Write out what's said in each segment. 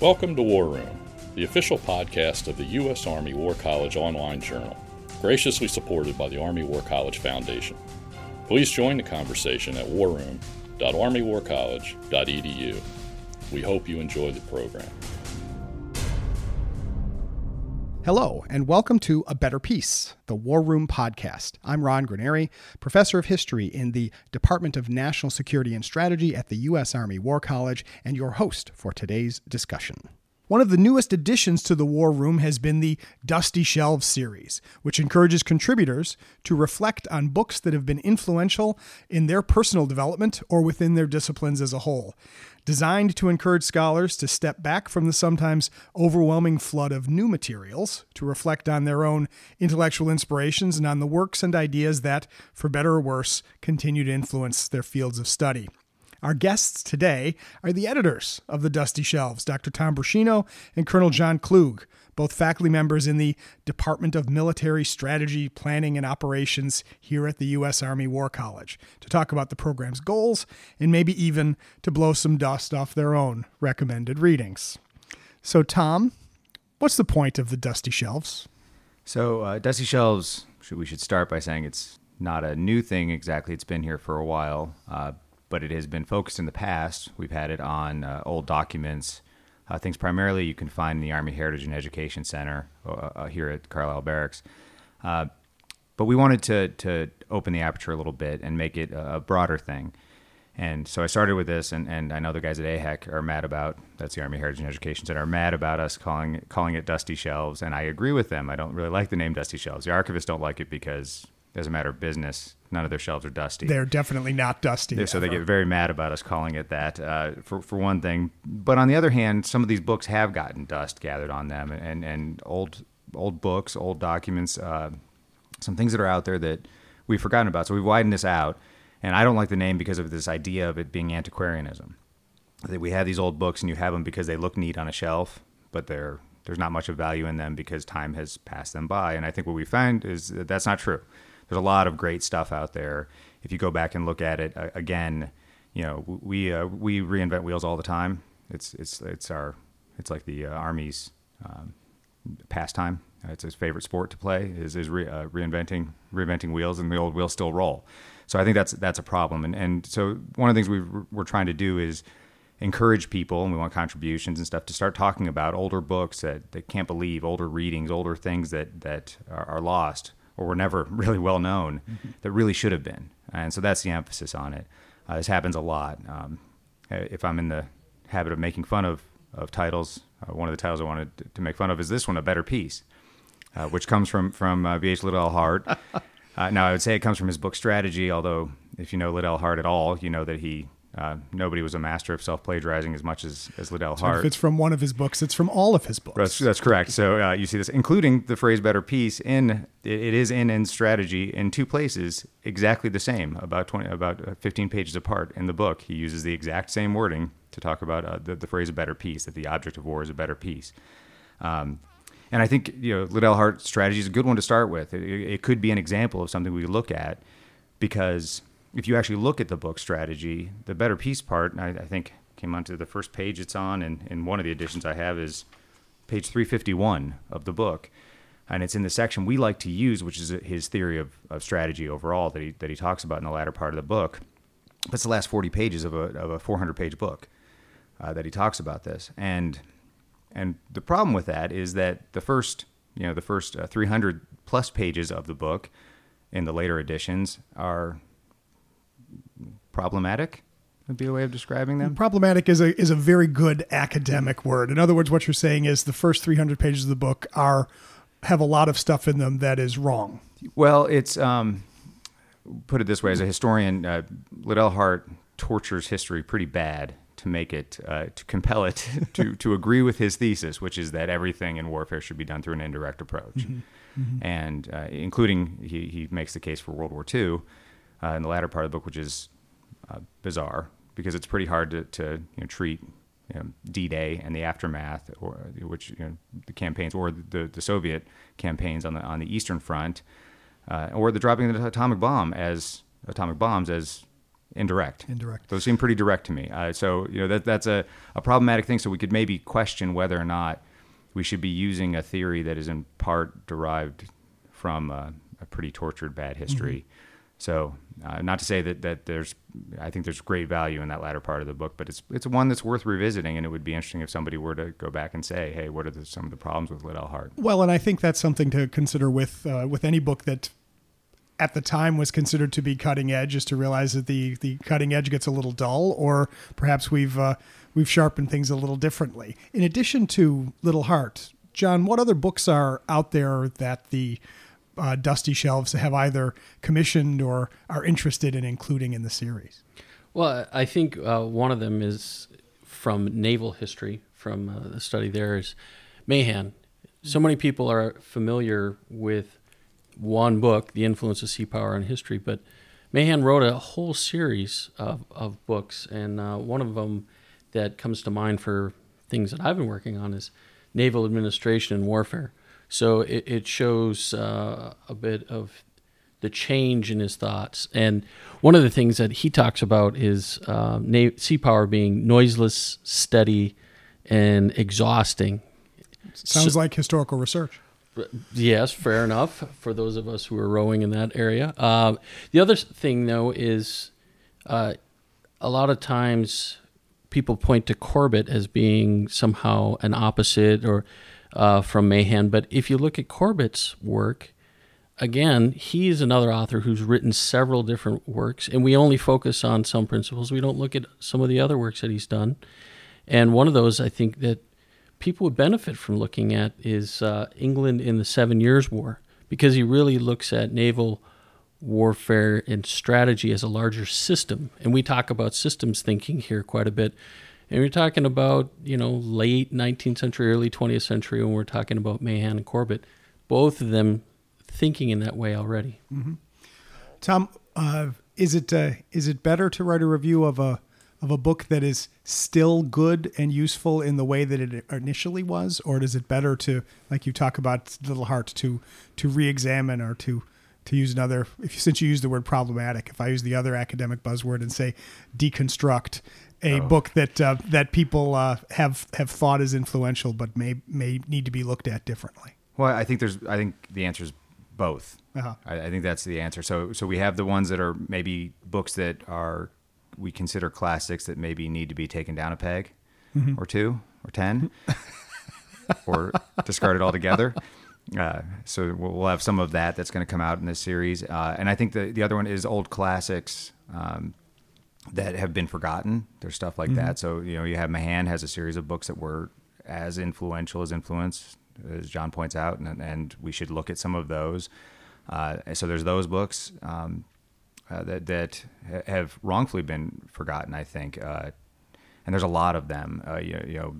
Welcome to War Room, the official podcast of the U.S. Army War College online journal, graciously supported by the Army War College Foundation. Please join the conversation at warroom.armywarcollege.edu. We hope you enjoy the program. Hello, and welcome to A Better Peace, the War Room podcast. I'm Ron Granieri, professor of history in the Department of National Security and Strategy at the U.S. Army War College, and your host for today's discussion. One of the newest additions to the War Room has been the Dusty Shelves series, which encourages contributors to reflect on books that have been influential in their personal development or within their disciplines as a whole designed to encourage scholars to step back from the sometimes overwhelming flood of new materials, to reflect on their own intellectual inspirations and on the works and ideas that, for better or worse, continue to influence their fields of study. Our guests today are the editors of the Dusty Shelves, Dr. Tom Bruscino and Colonel Jon Klug, both faculty members in the Department of Military Strategy, Planning, and Operations here at the U.S. Army War College to talk about the program's goals and maybe even to blow some dust off their own recommended readings. So, Tom, what's the point of the Dusty Shelves? So, uh, Dusty Shelves, we should start by saying it's not a new thing exactly. It's been here for a while, uh, but it has been focused in the past. We've had it on uh, old documents uh, things primarily you can find in the Army Heritage and Education Center uh, uh here at Carlisle Barracks. Uh, but we wanted to, to open the aperture a little bit and make it a broader thing. And so I started with this, and, and I know the guys at AHEC are mad about that's the Army Heritage and Education Center are mad about us calling calling it Dusty Shelves, and I agree with them. I don't really like the name Dusty Shelves. The archivists don't like it because as a matter of business, none of their shelves are dusty. They're definitely not dusty. so they get very mad about us calling it that, uh, for for one thing. But on the other hand, some of these books have gotten dust gathered on them, and and old old books, old documents, uh, some things that are out there that we've forgotten about. So we've widened this out, and I don't like the name because of this idea of it being antiquarianism. That we have these old books, and you have them because they look neat on a shelf, but they're there's not much of value in them because time has passed them by. And I think what we find is that that's not true there's a lot of great stuff out there. If you go back and look at it uh, again, you know we uh, we reinvent wheels all the time. It's it's it's our it's like the uh, army's um, pastime. It's his favorite sport to play is is re, uh, reinventing reinventing wheels, and the old wheels still roll. So I think that's that's a problem. And and so one of the things we we're trying to do is encourage people and we want contributions and stuff to start talking about older books that they can't believe, older readings, older things that that are, are lost or were never really well known mm-hmm. that really should have been. And so that's the emphasis on it. Uh, this happens a lot. Um, if I'm in the habit of making fun of, of titles, uh, one of the titles I wanted to make fun of is this one, A Better Peace, uh, which comes from, from uh, B.H. Liddell Hart. Uh, now, I would say it comes from his book Strategy, although if you know Liddell Hart at all, you know that he uh, nobody was a master of self plagiarizing as much as, as Liddell so Hart. If it's from one of his books, it's from all of his books. That's, that's correct. So uh, you see this, including the phrase "better peace" in it, it is in in strategy in two places, exactly the same, about twenty, about uh, fifteen pages apart in the book. He uses the exact same wording to talk about uh, the, the phrase "a better peace," that the object of war is a better peace. Um, and I think you know Liddell Hart's strategy is a good one to start with. It, it could be an example of something we look at because if you actually look at the book strategy, the better peace part, I, I think came onto the first page it's on, and, and one of the editions I have is page 351 of the book. And it's in the section we like to use, which is his theory of, of strategy overall that he, that he talks about in the latter part of the book. That's the last 40 pages of a, of a 400 page book uh, that he talks about this. And, and the problem with that is that the first, you know, the first uh, 300 plus pages of the book in the later editions are problematic would be a way of describing them. Problematic is a is a very good academic word. In other words, what you're saying is the first 300 pages of the book are have a lot of stuff in them that is wrong. Well, it's um, put it this way: as a historian, uh, Liddell Hart tortures history pretty bad to make it uh, to compel it to to agree with his thesis, which is that everything in warfare should be done through an indirect approach, mm-hmm. Mm-hmm. and uh, including he he makes the case for World War II uh, in the latter part of the book, which is uh, bizarre because it's pretty hard to, to you know, treat you know, D-Day and the aftermath, or which you know, the campaigns or the, the Soviet campaigns on the on the Eastern Front, uh, or the dropping of the atomic bomb as atomic bombs as indirect. Indirect. Those seem pretty direct to me. Uh, so you know that that's a, a problematic thing. So we could maybe question whether or not we should be using a theory that is in part derived from a, a pretty tortured bad history. Mm-hmm. So, uh, not to say that, that there's, I think there's great value in that latter part of the book, but it's it's one that's worth revisiting, and it would be interesting if somebody were to go back and say, hey, what are the, some of the problems with Liddell Hart? Well, and I think that's something to consider with uh, with any book that at the time was considered to be cutting edge, is to realize that the the cutting edge gets a little dull, or perhaps we've uh, we've sharpened things a little differently. In addition to Liddell Hart Jon, what other books are out there that the uh, Dusty Shelves have either commissioned or are interested in including in the series? Well, I think uh, one of them is from naval history, from uh, the study there is Mahan. So many people are familiar with one book, The Influence of Sea Power on History, but Mahan wrote a whole series of, of books, and uh, one of them that comes to mind for things that I've been working on is Naval Administration and Warfare. So it, it shows uh, a bit of the change in his thoughts. And one of the things that he talks about is uh, na- sea power being noiseless, steady, and exhausting. Sounds so, like historical research. Yes, fair enough for those of us who are rowing in that area. Uh, the other thing, though, is uh, a lot of times people point to Corbett as being somehow an opposite or uh, from Mahan. But if you look at Corbett's work, again, he is another author who's written several different works, and we only focus on some principles. We don't look at some of the other works that he's done. And one of those I think that people would benefit from looking at is uh, England in the Seven Years' War, because he really looks at naval warfare and strategy as a larger system. And we talk about systems thinking here quite a bit. And we're talking about, you know, late 19th century, early 20th century when we're talking about Mahan and Corbett, both of them thinking in that way already. Mm-hmm. Tom, uh, is it uh, is it better to write a review of a of a book that is still good and useful in the way that it initially was, or is it better to, like you talk about Liddell Hart, to to re-examine or to to use another? If since you use the word problematic, if I use the other academic buzzword and say deconstruct, a oh. book that uh, that people uh, have have thought is influential, but may may need to be looked at differently. Well, I think there's. I think the answer is both. Uh-huh. I, I, think that's the answer. So so we have the ones that are maybe books that are we consider classics that maybe need to be taken down a peg, mm-hmm. or two, or ten, or discarded altogether. Uh, so we'll have some of that that's going to come out in this series, uh, and I think the the other one is old classics. Um, that have been forgotten. There's stuff like mm-hmm. that. So you know, you have Mahan has a series of books that were as influential as influence, as Jon points out, and, and we should look at some of those. Uh, so there's those books um, uh, that that have wrongfully been forgotten. I think, uh, and there's a lot of them. Uh, you, you, know,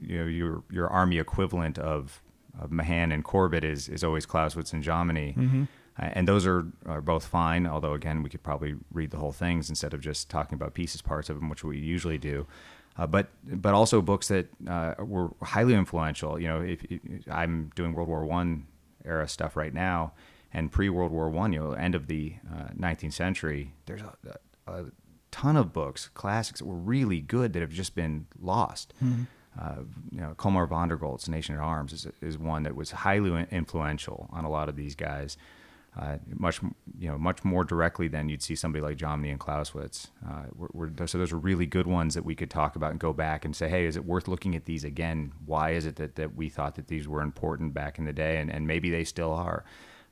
you know, your your army equivalent of, of Mahan and Corbett is is always Clausewitz and Jomini. Mm-hmm uh, and those are, are both fine. Although again, we could probably read the whole things instead of just talking about pieces, parts of them, which we usually do. Uh, but but also books that uh, were highly influential. You know, if, if, I'm doing World War One era stuff right now, and pre World War One, you know, end of the 19th uh, century, there's a, a, ton of books, classics that were really good that have just been lost. Mm-hmm. Uh, you know, Colmar von der Goltz, Nation at Arms, is, is one that was highly influential on a lot of these guys uh, much you know much more directly than you'd see somebody like Jomini and Clausewitz. Uh, we're, we're, so those are really good ones that we could talk about and go back and say, hey, is it worth looking at these again? Why is it that, that we thought that these were important back in the day, and, and maybe they still are?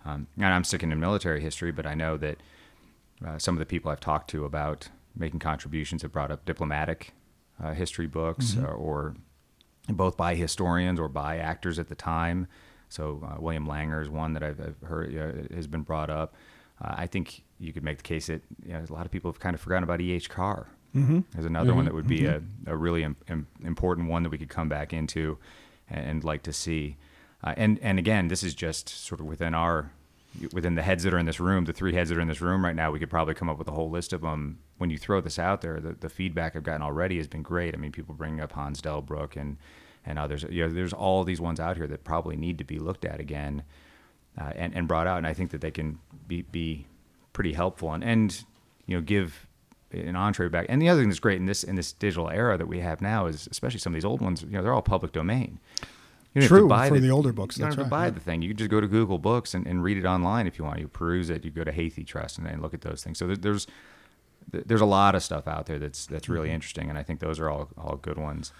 Um, and I'm sticking to military history, but I know that uh, some of the people I've talked to about making contributions have brought up diplomatic uh, history books, mm-hmm. or both by historians or by actors at the time. So uh, William Langer is one that I've, I've heard uh, has been brought up. Uh, I think you could make the case that you know, a lot of people have kind of forgotten about E.H. Carr. Mm-hmm. There's another mm-hmm. one that would be mm-hmm. a, a, really Im- important one that we could come back into and, and like to see. Uh, and and again, this is just sort of within our within the heads that are in this room, the three heads that are in this room right now, we could probably come up with a whole list of them. When you throw this out there, the, the feedback I've gotten already has been great. I mean, people bringing up Hans Delbrück and and others. You know, there's all these ones out here that probably need to be looked at again uh, and, and brought out. And I think that they can be, be pretty helpful and, and, you know, give an entree back. And the other thing that's great in this in this digital era that we have now is, especially some of these old ones, you know, they're all public domain. You don't True have to buy for the, the older books. You don't have right, to buy yeah. the thing. You can just go to Google Books and, and read it online if you want. You peruse it. You go to HathiTrust and, and look at those things. So there's there's a lot of stuff out there that's that's really mm-hmm. interesting, and I think those are all all good ones.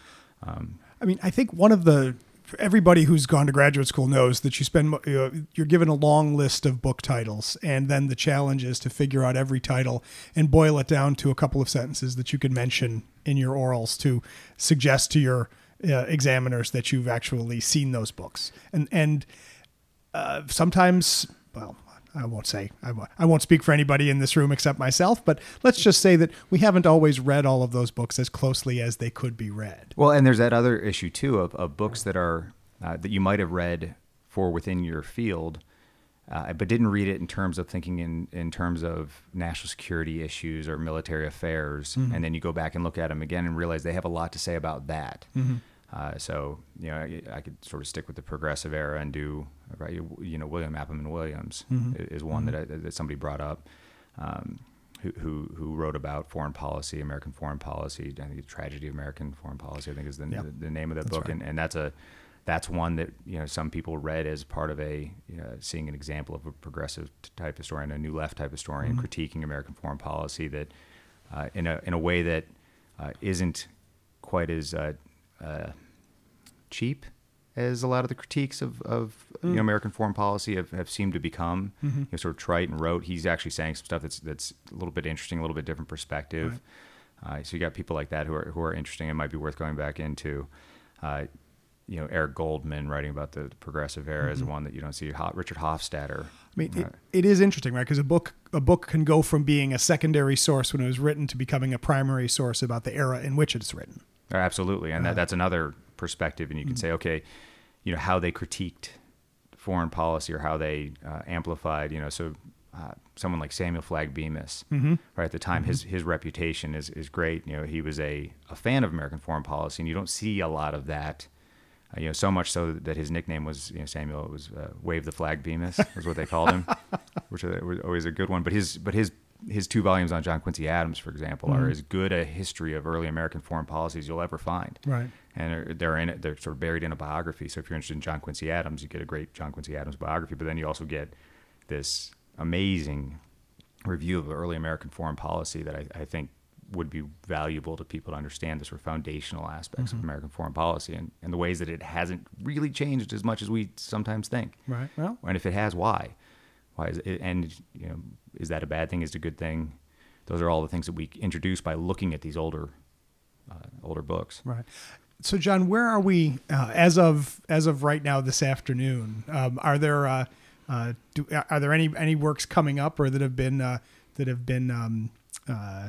Um, I mean, I think one of the everybody who's gone to graduate school knows that you spend you know, you're given a long list of book titles and then the challenge is to figure out every title and boil it down to a couple of sentences that you can mention in your orals to suggest to your uh, examiners that you've actually seen those books and and uh, sometimes well I won't say I won't, I won't speak for anybody in this room except myself, but let's just say that we haven't always read all of those books as closely as they could be read. Well, and there's that other issue too of, of books that are uh, that you might have read for within your field, uh, but didn't read it in terms of thinking in in terms of national security issues or military affairs, mm-hmm. and then you go back and look at them again and realize they have a lot to say about that. Mm-hmm. Uh, so you know, I, I, could sort of stick with the progressive era and do right. You know, William Appleman Williams mm-hmm. is one mm-hmm. that I, that somebody brought up, um, who, who, who wrote about foreign policy, American foreign policy. I think the tragedy of American foreign policy. I think is the, yep. the, the, name of that book, right. and, and that's a that's one that you know some people read as part of a you know, seeing an example of a progressive type historian, a new left type historian mm-hmm. critiquing American foreign policy that uh, in a in a way that uh, not quite as uh, uh cheap as a lot of the critiques of, of mm. you know, mm. American foreign policy have, have seemed to become. Mm-hmm. You know, sort of trite and rote. He's actually saying some stuff that's that's a little bit interesting, a little bit different perspective. Right. Uh, so you got people like that who are who are interesting and might be worth going back into. Uh, you know, Eric Goldman writing about the progressive era mm-hmm. is one that you don't see. Richard Hofstadter. I mean, it, it is interesting, right? Because a book a book can go from being a secondary source when it was written to becoming a primary source about the era in which it's written. Absolutely, and uh, that, that's another perspective, and you can mm-hmm. say, okay, you know, how they critiqued foreign policy or how they uh, amplified, you know, so uh, someone like Samuel Flagg Bemis, mm-hmm. right at the time, mm-hmm. his his reputation is is great. You know, he was a, a fan of American foreign policy, and you don't see a lot of that. Uh, you know, so much so that his nickname was you know, Samuel It was uh, Wave the Flag Bemis was what they called him, which was always a good one. But his but his his two volumes on John Quincy Adams, for example, mm-hmm. are as good a history of early American foreign policy as you'll ever find. Right. And they're in it. They're sort of buried in a biography. So if you're interested in John Quincy Adams, you get a great John Quincy Adams biography. But then you also get this amazing review of early American foreign policy that I, I think would be valuable to people to understand the sort of foundational aspects mm-hmm. of American foreign policy and, and the ways that it hasn't really changed as much as we sometimes think. Right. Well, and if it has, why? Why is it? And you know, is that a bad thing? Is it a good thing? Those are all the things that we introduce by looking at these older, uh, older books. Right. So, Jon, where are we uh, as of as of right now this afternoon? Um, are there uh, uh do, are there any any works coming up or that have been uh, that have been um, uh,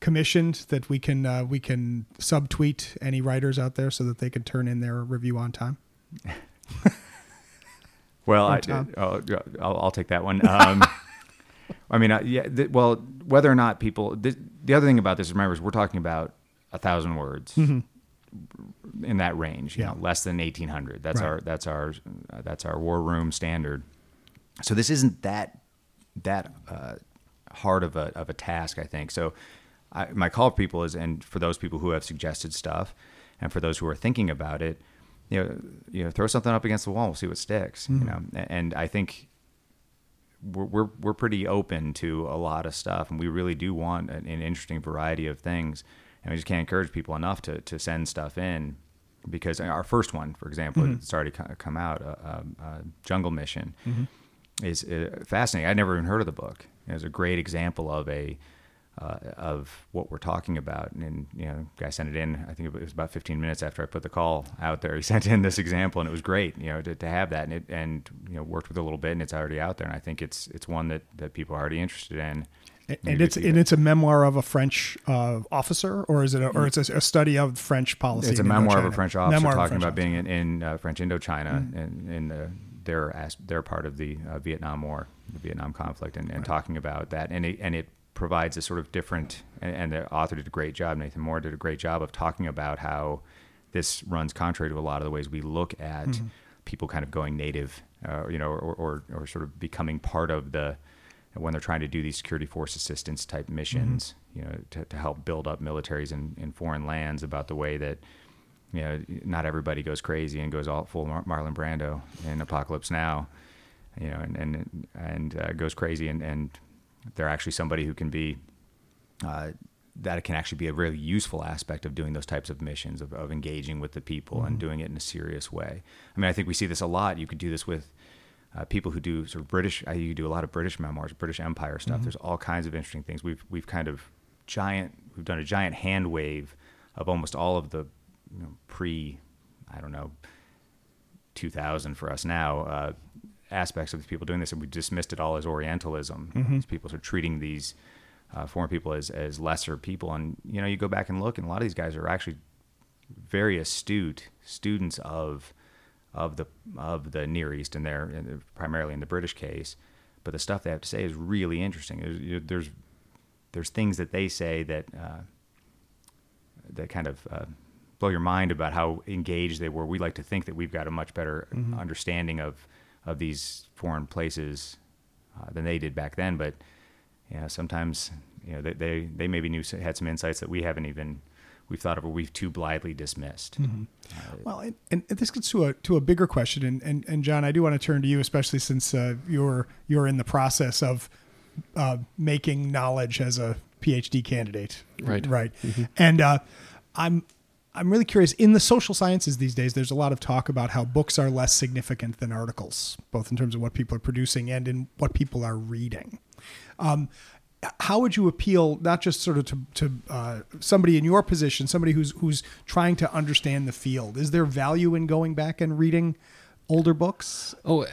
commissioned that we can we can subtweet any writers out there so that they can turn in their review on time? Well, I, will I'll take that one. Um, I mean, uh, yeah. The, well, whether or not people, the, the, other thing about this, remember, is we're talking about a thousand words mm-hmm. In that range. You yeah. know, less than eighteen hundred. That's right. our that's our uh, that's our war room standard. So this isn't that that uh, hard of a of a task, I think. So I, my call for people is, and for those people who have suggested stuff, and for those who are thinking about it you know, you know, throw something up against the wall, we'll see what sticks. Mm-hmm. You know, and I think we're, we're we're pretty open to a lot of stuff, and we really do want an, an interesting variety of things. And we just can't encourage people enough to to send stuff in because our first one, for example, mm-hmm. it's already come out, uh, uh, uh, Jungle Mission, mm-hmm. is uh, fascinating. I'd never even heard of the book. It was a great example of a uh, of what we're talking about. And, you know, guy sent it in. I think it was about 15 minutes after I put the call out there. He sent in this example, and it was great. You know, to, to have that and it, and you know worked with it a little bit, and it's already out there. And I think it's it's one that that people are already interested in. And it's and it's a memoir of a French uh, officer, or is it, a, or it's a, a, study of French policy? It's a memoir of a French officer memoir talking about French being in, in uh, French Indochina mm-hmm. and in uh, their their part of the uh, Vietnam War, the Vietnam conflict, and, and right. talking about that. And it, and it provides a sort of different, and, and, the author did a great job. Nathan Moore did a great job of talking about how this runs contrary to a lot of the ways we look at mm-hmm. people kind of going native, uh, you know, or, or, or, sort of becoming part of the when they're trying to do these security force assistance type missions, you know, to, to help build up militaries in, in foreign lands about the way that, you know, not everybody goes crazy and goes all full Mar- Marlon Brando in Apocalypse Now, you know, and and and uh, goes crazy, and and they're actually somebody who can be. Uh, that can actually be a really useful aspect of doing those types of missions of, of engaging with the people and doing it in a serious way. I mean, I think we see this a lot. You could do this with uh, people who do sort of British. Uh, you do a lot of British memoirs, British Empire stuff. There's all kinds of interesting things. We've we've kind of giant. We've done a giant hand wave of almost all of the you know, pre, I don't know, 2000 for us now uh, aspects of the people doing this, and we dismissed it all as Orientalism. These people are treating these uh, foreign people as as lesser people, and you know, you go back and look, and a lot of these guys are actually very astute students of of the of the Near East, and they're primarily in the British case. But the stuff they have to say is really interesting. There's there's, there's things that they say that uh, that kind of uh, blow your mind about how engaged they were. We like to think that we've got a much better understanding of of these foreign places uh, than they did back then. But yeah, sometimes you know they they, they maybe knew had some insights that we haven't even we've thought of or we've too blithely dismissed. Well, and, and this gets to a to a bigger question, and, and, and Jon, I do want to turn to you, especially since uh, you're you're in the process of uh, making knowledge as a PhD candidate, Right. Right, and uh, I'm I'm really curious. In the social sciences these days, there's a lot of talk about how books are less significant than articles, both in terms of what people are producing and in what people are reading. Um, how would you appeal not just sort of to, to uh, somebody in your position, somebody who's who's trying to understand the field? Is there value in going back and reading older books? Oh,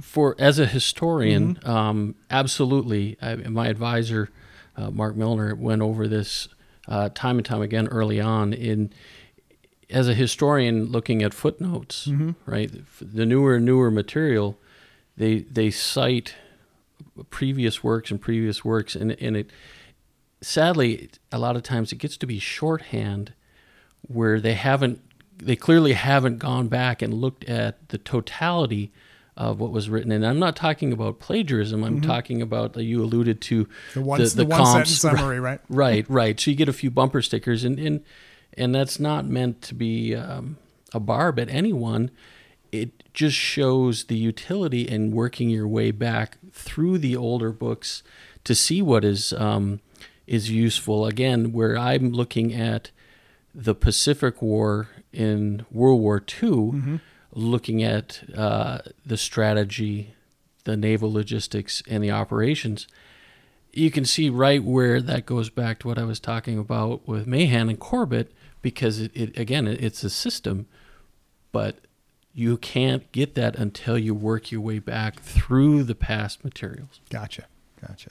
for as a historian, um, absolutely. I, my advisor, uh, Marc Milner, went over this uh, time and time again early on. In as a historian, looking at footnotes, right? The newer and newer material, they they cite previous works and previous works, and and it sadly a lot of times it gets to be shorthand where they haven't they clearly haven't gone back and looked at the totality of what was written and i'm not talking about plagiarism i'm talking about you alluded to Mm-hmm. The one the, one sentence summary, right? right right so you get a few bumper stickers and and and that's not meant to be um, a barb at anyone it just shows the utility in working your way back through the older books to see what is um, is useful. Again where i'm looking at the pacific war in world war ii looking at uh, the strategy the naval logistics and the operations you can see right where that goes back to what I was talking about with Mahan and Corbett, because it, it again, it, it's a system, but you can't get that until you work your way back through the past materials. Gotcha, gotcha.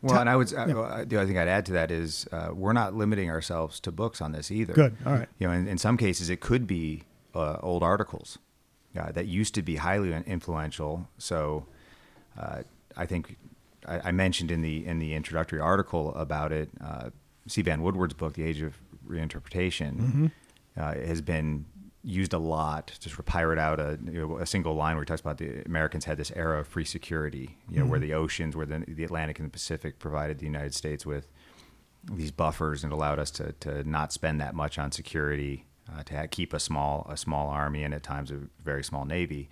Well, and I would, uh, the other thing I'd add to that is uh, we're not limiting ourselves to books on this either. Good, all right. You know, in, in some cases, it could be uh, old articles uh, that used to be highly influential. So, uh, I think I, I mentioned in the in the introductory article about it. Uh, C. Vann Woodward's book, The Age of Reinterpretation, uh, has been used a lot to sort of pirate out a, you know, a single line where he talks about the Americans had this era of free security, you know, where the oceans, where the, the Atlantic and the Pacific provided the United States with these buffers and allowed us to, to not spend that much on security, uh, to ha- keep a small a small army and at times a very small navy,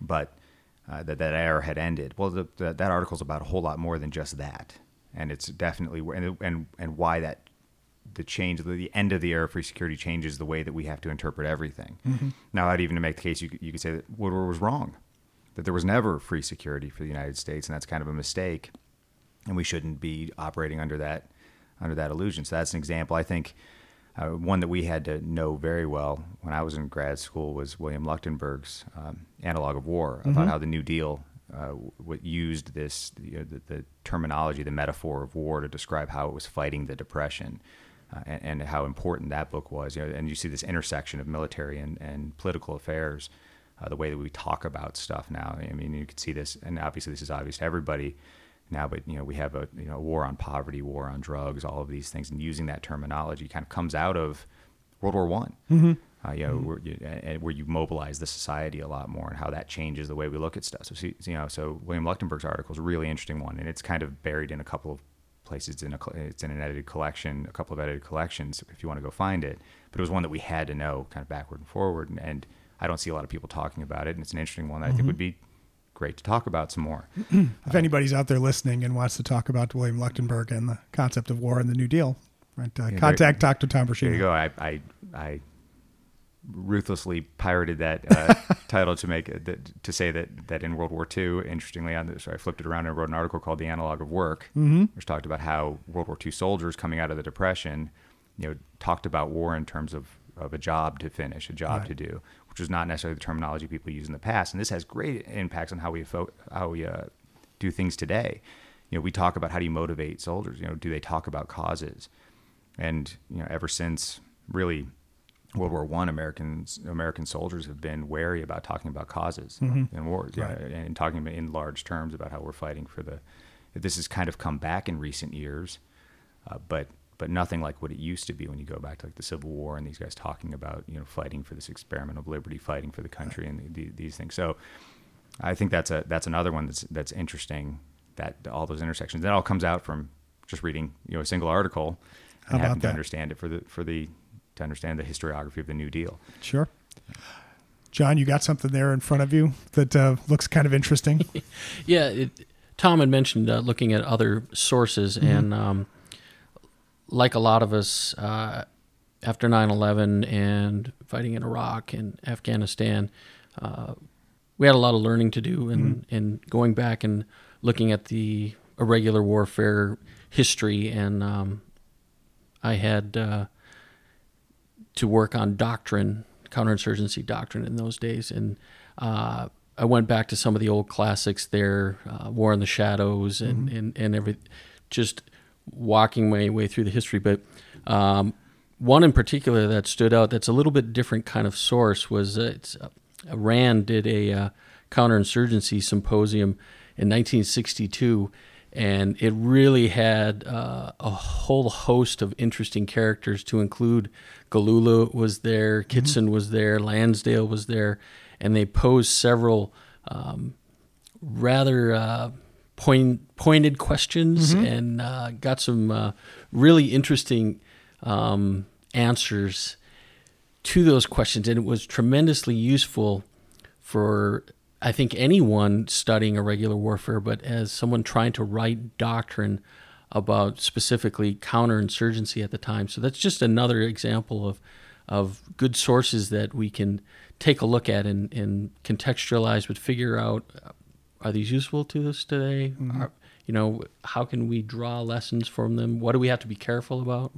but uh, that that era had ended. Well, the, the, that article is about a whole lot more than just that, and it's definitely and and and why that the change the end of the era of free security changes the way that we have to interpret everything. Now, I'd even to make the case you could, you could say that Woodward was wrong, that there was never free security for the United States, and that's kind of a mistake, and we shouldn't be operating under that under that illusion. So that's an example. I think uh, one that we had to know very well when I was in grad school was William Leuchtenburg's um, Analog of War about how the New Deal uh, w- used this you know, the, the terminology, the metaphor of war to describe how it was fighting the Depression. Uh, and, and how important that book was, you know, and you see this intersection of military and, and political affairs, uh, the way that we talk about stuff now. I mean, you can see this, and obviously this is obvious to everybody now, but you know, we have a you know war on poverty, war on drugs, all of these things, and using that terminology kind of comes out of World War One. Uh, you know, where, you, and where you mobilize the society a lot more, and how that changes the way we look at stuff. So, you know, so William Leuchtenburg's article is a really interesting one, and it's kind of buried in a couple of places. It's in a, it's in an edited collection, a couple of edited collections, if you want to go find it. But it was one that we had to know, kind of backward and forward, and, and I don't see a lot of people talking about it, and it's an interesting one that I think would be great to talk about some more. If anybody's out there listening and wants to talk about William Leuchtenburg and the concept of war and the New Deal, right, uh, Yeah, contact Dr. Tom There you go. I, I, I ruthlessly pirated that uh, title to make it, that, to say that that in World War II, interestingly, on this, I flipped it around and wrote an article called "The Analog of Work," which talked about how World War II soldiers coming out of the Depression, you know, talked about war in terms of of a job to finish, a job Right. to do, which was not necessarily the terminology people use in the past. And this has great impacts on how we fo- how we uh, do things today. You know, we talk about how do you motivate soldiers. You know, do they talk about causes? And you know, ever since really World War One, Americans American soldiers have been wary about talking about causes in wars, yeah, Right. and talking in large terms about how we're fighting for the. This has kind of come back in recent years, uh, but but nothing like what it used to be when you go back to like the Civil War and these guys talking about you know fighting for this experiment of liberty, fighting for the country, and the, these things. So I think that's a that's another one that's that's interesting. That all those intersections that all comes out from just reading you know a single article and having to understand it for the for the to understand the historiography of the New Deal. Sure. Jon, you got something there in front of you that uh, looks kind of interesting. Yeah, it, Tom had mentioned uh, looking at other sources, and um, like a lot of us, uh, after 9 11 and fighting in Iraq and Afghanistan, uh, we had a lot of learning to do and, and going back and looking at the irregular warfare history. And um, I had uh, to work on doctrine, counterinsurgency doctrine in those days. And uh, I went back to some of the old classics there, uh, War in the Shadows, and, and, and every, just walking my way through the history. But um, one in particular that stood out that's a little bit different kind of source was uh, it's, uh, Rand did a uh, counterinsurgency symposium in 1962 and it really had uh, a whole host of interesting characters to include. Galula was there, Kitson was there, Lansdale was there, and they posed several um, rather uh, point, pointed questions and uh, got some uh, really interesting um, answers to those questions, and it was tremendously useful for I think anyone studying irregular warfare, but as someone trying to write doctrine about specifically counterinsurgency at the time. So that's just another example of of good sources that we can take a look at and, and contextualize, but figure out uh, are these useful to us today? Are, you know, how can we draw lessons from them? What do we have to be careful about?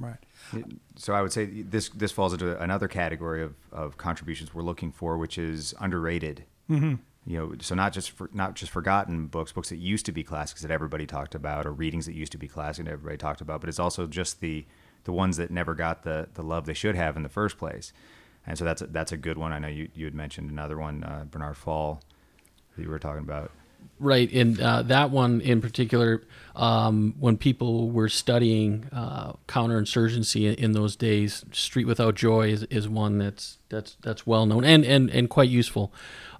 right. So I would say this this falls into another category of, of contributions we're looking for, which is underrated. Mm-hmm. You know, so not just for, not just forgotten books, books that used to be classics that everybody talked about, or readings that used to be classic that everybody talked about, but it's also just the the ones that never got the the love they should have in the first place. And so that's a, that's a good one. I know you you had mentioned another one, uh, Bernard Fall, that you were talking about. Right, and uh, that one in particular, um, when people were studying uh, counterinsurgency in, in those days, "Street Without Joy" is, is one that's that's that's well known and and, and quite useful.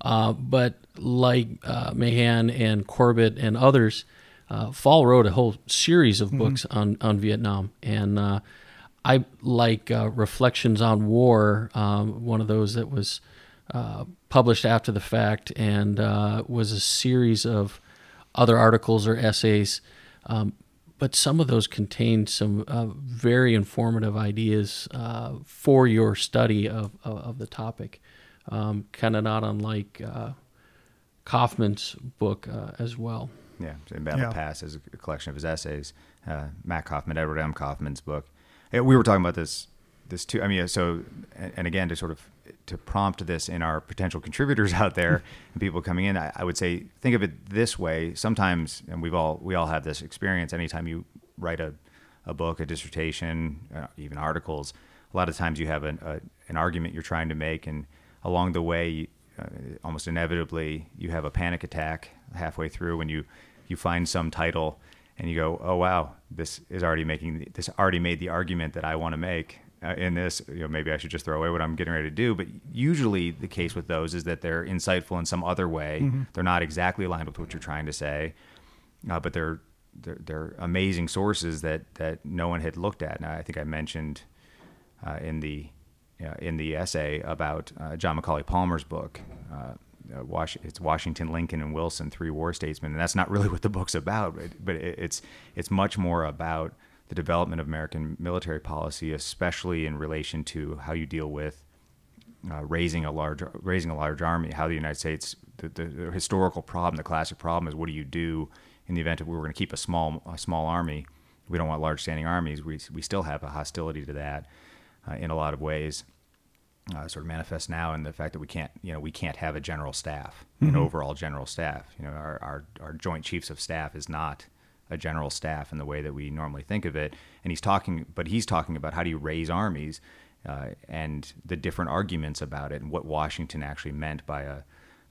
Uh, but like uh, Mahan and Corbett and others, uh, Fall wrote a whole series of books on on Vietnam, and uh, I like uh, Reflections on War, um, one of those that was uh, published after the fact and uh, was a series of other articles or essays. Um, but some of those contained some uh, very informative ideas uh, for your study of, of, of the topic. Um, kind of not unlike uh, Coffman's book uh, as well. Yeah, in Battle Yeah. Pass is a collection of his essays. Uh, Mac Coffman, Edward M. Coffman's book. We were talking about this, this too. I mean, so and, and again to sort of to prompt this in our potential contributors out there and people coming in, I, I would say think of it this way. Sometimes, and we've all we all have this experience. Anytime you write a a book, a dissertation, uh, even articles, a lot of times you have an a, an argument you're trying to make, and along the way, uh, almost inevitably, you have a panic attack halfway through when you you find some title and you go, oh wow, this is already making this already made the argument that I want to make, uh, in this. You know, maybe I should just throw away what I'm getting ready to do. But usually, the case with those is that they're insightful in some other way. Mm-hmm. They're not exactly aligned with what you're trying to say, uh, but they're, they're they're amazing sources that that no one had looked at. And I think I mentioned uh, in the uh, in the essay about uh, John McAuley Palmer's book. Uh, it's Washington, Lincoln, and Wilson, three war statesmen, and that's not really what the book's about. But, but it's it's much more about the development of American military policy, especially in relation to how you deal with uh, raising a large raising a large army. How the United States, the, the, the, historical problem, the classic problem is what do you do in the event of we were going to keep a small a small army? We don't want large standing armies. We we still have a hostility to that uh, in a lot of ways. Uh, sort of manifests now in the fact that we can't, you know, we can't have a general staff, mm-hmm. an overall general staff. You know, our, our, our joint chiefs of staff is not a general staff in the way that we normally think of it. And he's talking, but he's talking about how do you raise armies uh, and the different arguments about it and what Washington actually meant by a,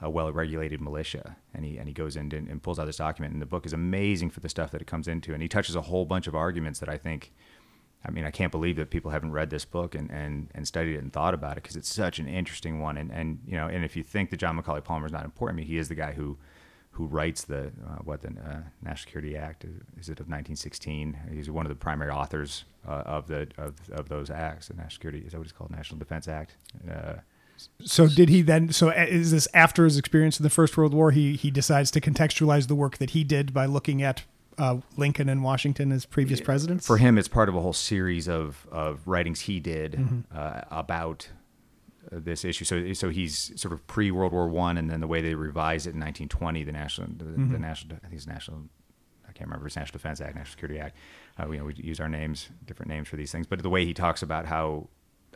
a well-regulated militia. And he and he goes in and, pulls out this document. And the book is amazing for the stuff that it comes into. And he touches a whole bunch of arguments that I think. I mean, I can't believe that people haven't read this book and, and, and studied it and thought about it because it's such an interesting one. And, and you know, and if you think that John McAuley Palmer is not important, I mean, he is the guy who who writes the uh, what the uh, National Security Act is it of 1916? He's one of the primary authors uh, of the of, of those acts. The National Security is that what it's called? National Defense Act. Uh, so did he then? So uh, is this after his experience in the First World War? He he decides to contextualize the work that he did by looking at uh, Lincoln and Washington as previous presidents. For him, it's part of a whole series of of writings he did mm-hmm. uh, about this issue. So so he's sort of pre World War One, and then the way they revised it in 1920, the national the, mm-hmm. the national I think it's national I can't remember it's National Defense Act, National Security Act. Uh, you know, we use our names, different names for these things, but the way he talks about how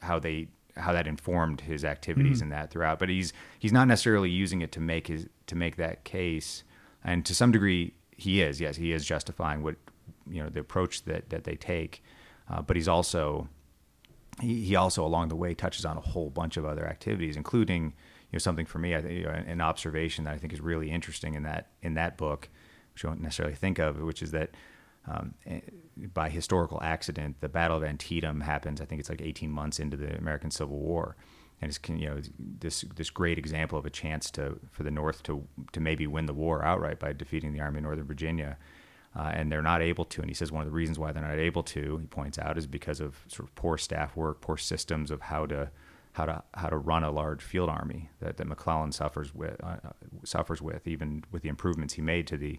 how they how that informed his activities mm-hmm. and that throughout. But he's he's not necessarily using it to make his to make that case, and to some degree he is. Yes, he is justifying what you know the approach that that they take, uh, but he's also he, he also along the way touches on a whole bunch of other activities, including you know something for me, I you know, an observation that I think is really interesting in that in that book, which you don't necessarily think of, which is that um, eh, by historical accident, the Battle of Antietam happens. I think it's like 18 months into the American Civil War, and it's you know this this great example of a chance to for the North to to maybe win the war outright by defeating the Army of Northern Virginia uh, and they're not able to. And he says one of the reasons why they're not able to, he points out, is because of sort of poor staff work, poor systems of how to how to how to run a large field army that, that McClellan suffers with uh, suffers with, even with the improvements he made to the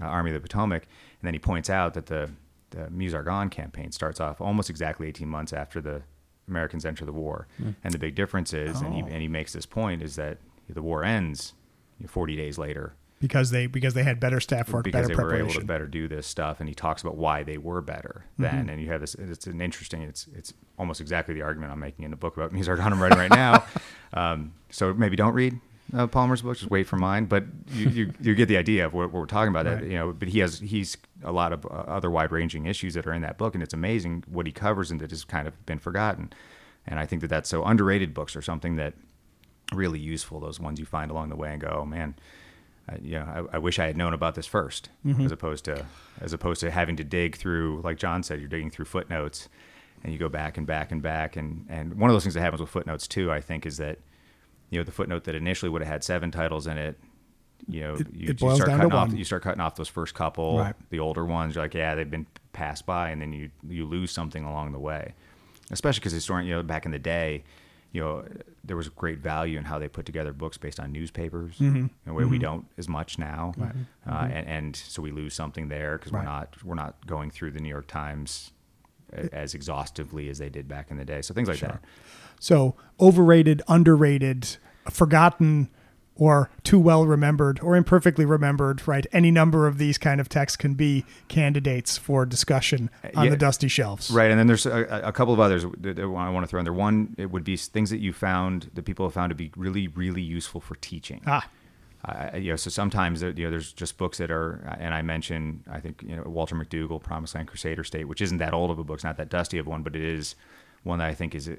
uh, Army of the Potomac. And then he points out that the the Meuse-Argonne campaign starts off almost exactly 18 months after the Americans enter the war. Mm. And the big difference is, oh. and, he, oh. and he makes this point, is that the war ends 40 days later because they because they had better staff work, because better they were able to better do this stuff. And he talks about why they were better then. Mm-hmm. And you have this. It's an interesting. It's it's almost exactly the argument I'm making in the book about Meuse-Argonne I'm writing right now. um, so maybe don't read uh, Palmer's book. Just wait for mine. But you, you, you get the idea of what, what we're talking about. Right. That you know. But he has he's a lot of uh, other wide ranging issues that are in that book, and it's amazing what he covers and that has kind of been forgotten. And I think that that's so underrated books are something that really useful. Those ones you find along the way and go, oh man I, you know, I, I, wish I had known about this 1st mm-hmm. as opposed to as opposed to having to dig through, like Jon said, you're digging through footnotes, and you go back and back and back, and and one of those things that happens with footnotes too, I think, is that you know the footnote that initially would have had seven titles in it, you know, it, you, it you start cutting off you start cutting off those first couple, right. the older ones. You're like, yeah, they've been passed by, and then you you lose something along the way, especially because historian, you know, back in the day you know, there was great value in how they put together books based on newspapers, mm-hmm. in a way mm-hmm. we don't as much now, right. uh, mm-hmm. and, and, so we lose something there because right. we're not we're not going through the New York Times as exhaustively as they did back in the day. So things like sure. that. So overrated, underrated, forgotten or too well remembered or imperfectly remembered, right? Any number of these kind of texts can be candidates for discussion on yeah, the dusty shelves. Right. And then there's a, a couple of others that I want to throw in there. One, it would be things that you found that people have found to be really, really useful for teaching. Ah. Uh, you know, so sometimes you know there's just books that are, and I mentioned I think you know Walter McDougall, Promised Land Crusader State, which isn't that old of a book, it's not that dusty of one, but it is one that I think is uh,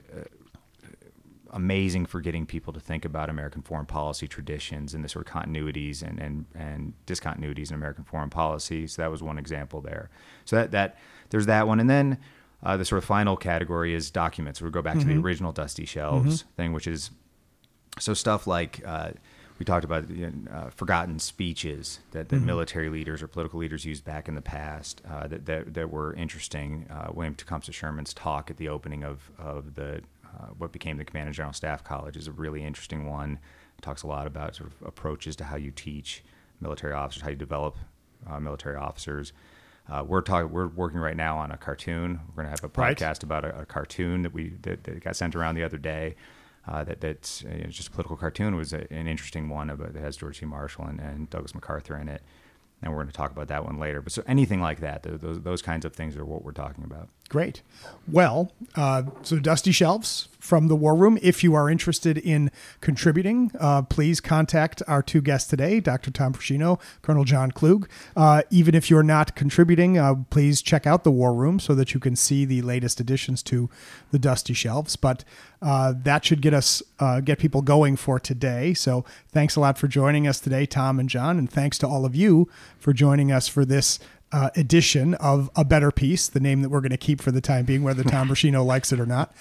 amazing for getting people to think about American foreign policy traditions and the sort of continuities and, and, and discontinuities in American foreign policy. So that was one example there. So that, that there's that one. And then Uh, the sort of final category is documents. We go back to the original Dusty Shelves thing, which is so stuff like uh, we talked about you know, uh, forgotten speeches that, that military leaders or political leaders used back in the past uh, that, that that were interesting. Uh, William Tecumseh Sherman's talk at the opening of of the uh, what became the Command and General Staff College is a really interesting one. It talks a lot about sort of approaches to how you teach military officers, how you develop uh, military officers. Uh, we're talking. We're working right now on a cartoon. We're going to have a Right. podcast about a, a cartoon that we that, that got sent around the other day. Uh, that that's uh, it's just a political cartoon. It was a, an interesting one about that has George C. Marshall and, and Douglas MacArthur in it, and we're going to talk about that one later. But so anything like that, th- those those kinds of things are what we're talking about. Great. Well, uh, so Dusty Shelves from the War Room. If you are interested in contributing, uh, please contact our two guests today, Dr. Tom Bruscino, Colonel Jon Klug. Uh, even if you're not contributing, uh, please check out the War Room so that you can see the latest additions to the Dusty Shelves. But uh, that should get us uh, get people going for today. So thanks a lot for joining us today, Tom and Jon, and thanks to all of you for joining us for this uh, edition of A Better Peace, the name that we're going to keep for the time being, whether Tom Bruscino likes it or not.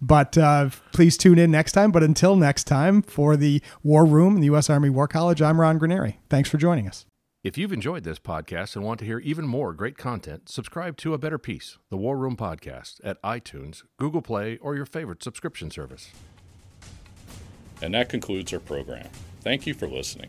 But uh, please tune in next time. But until next time, for the War Room and the U.S. Army War College, I'm Ron Granieri. Thanks for joining us. If you've enjoyed this podcast and want to hear even more great content, subscribe to A Better Peace, the War Room Podcast, at iTunes, Google Play, or your favorite subscription service. And that concludes our program. Thank you for listening.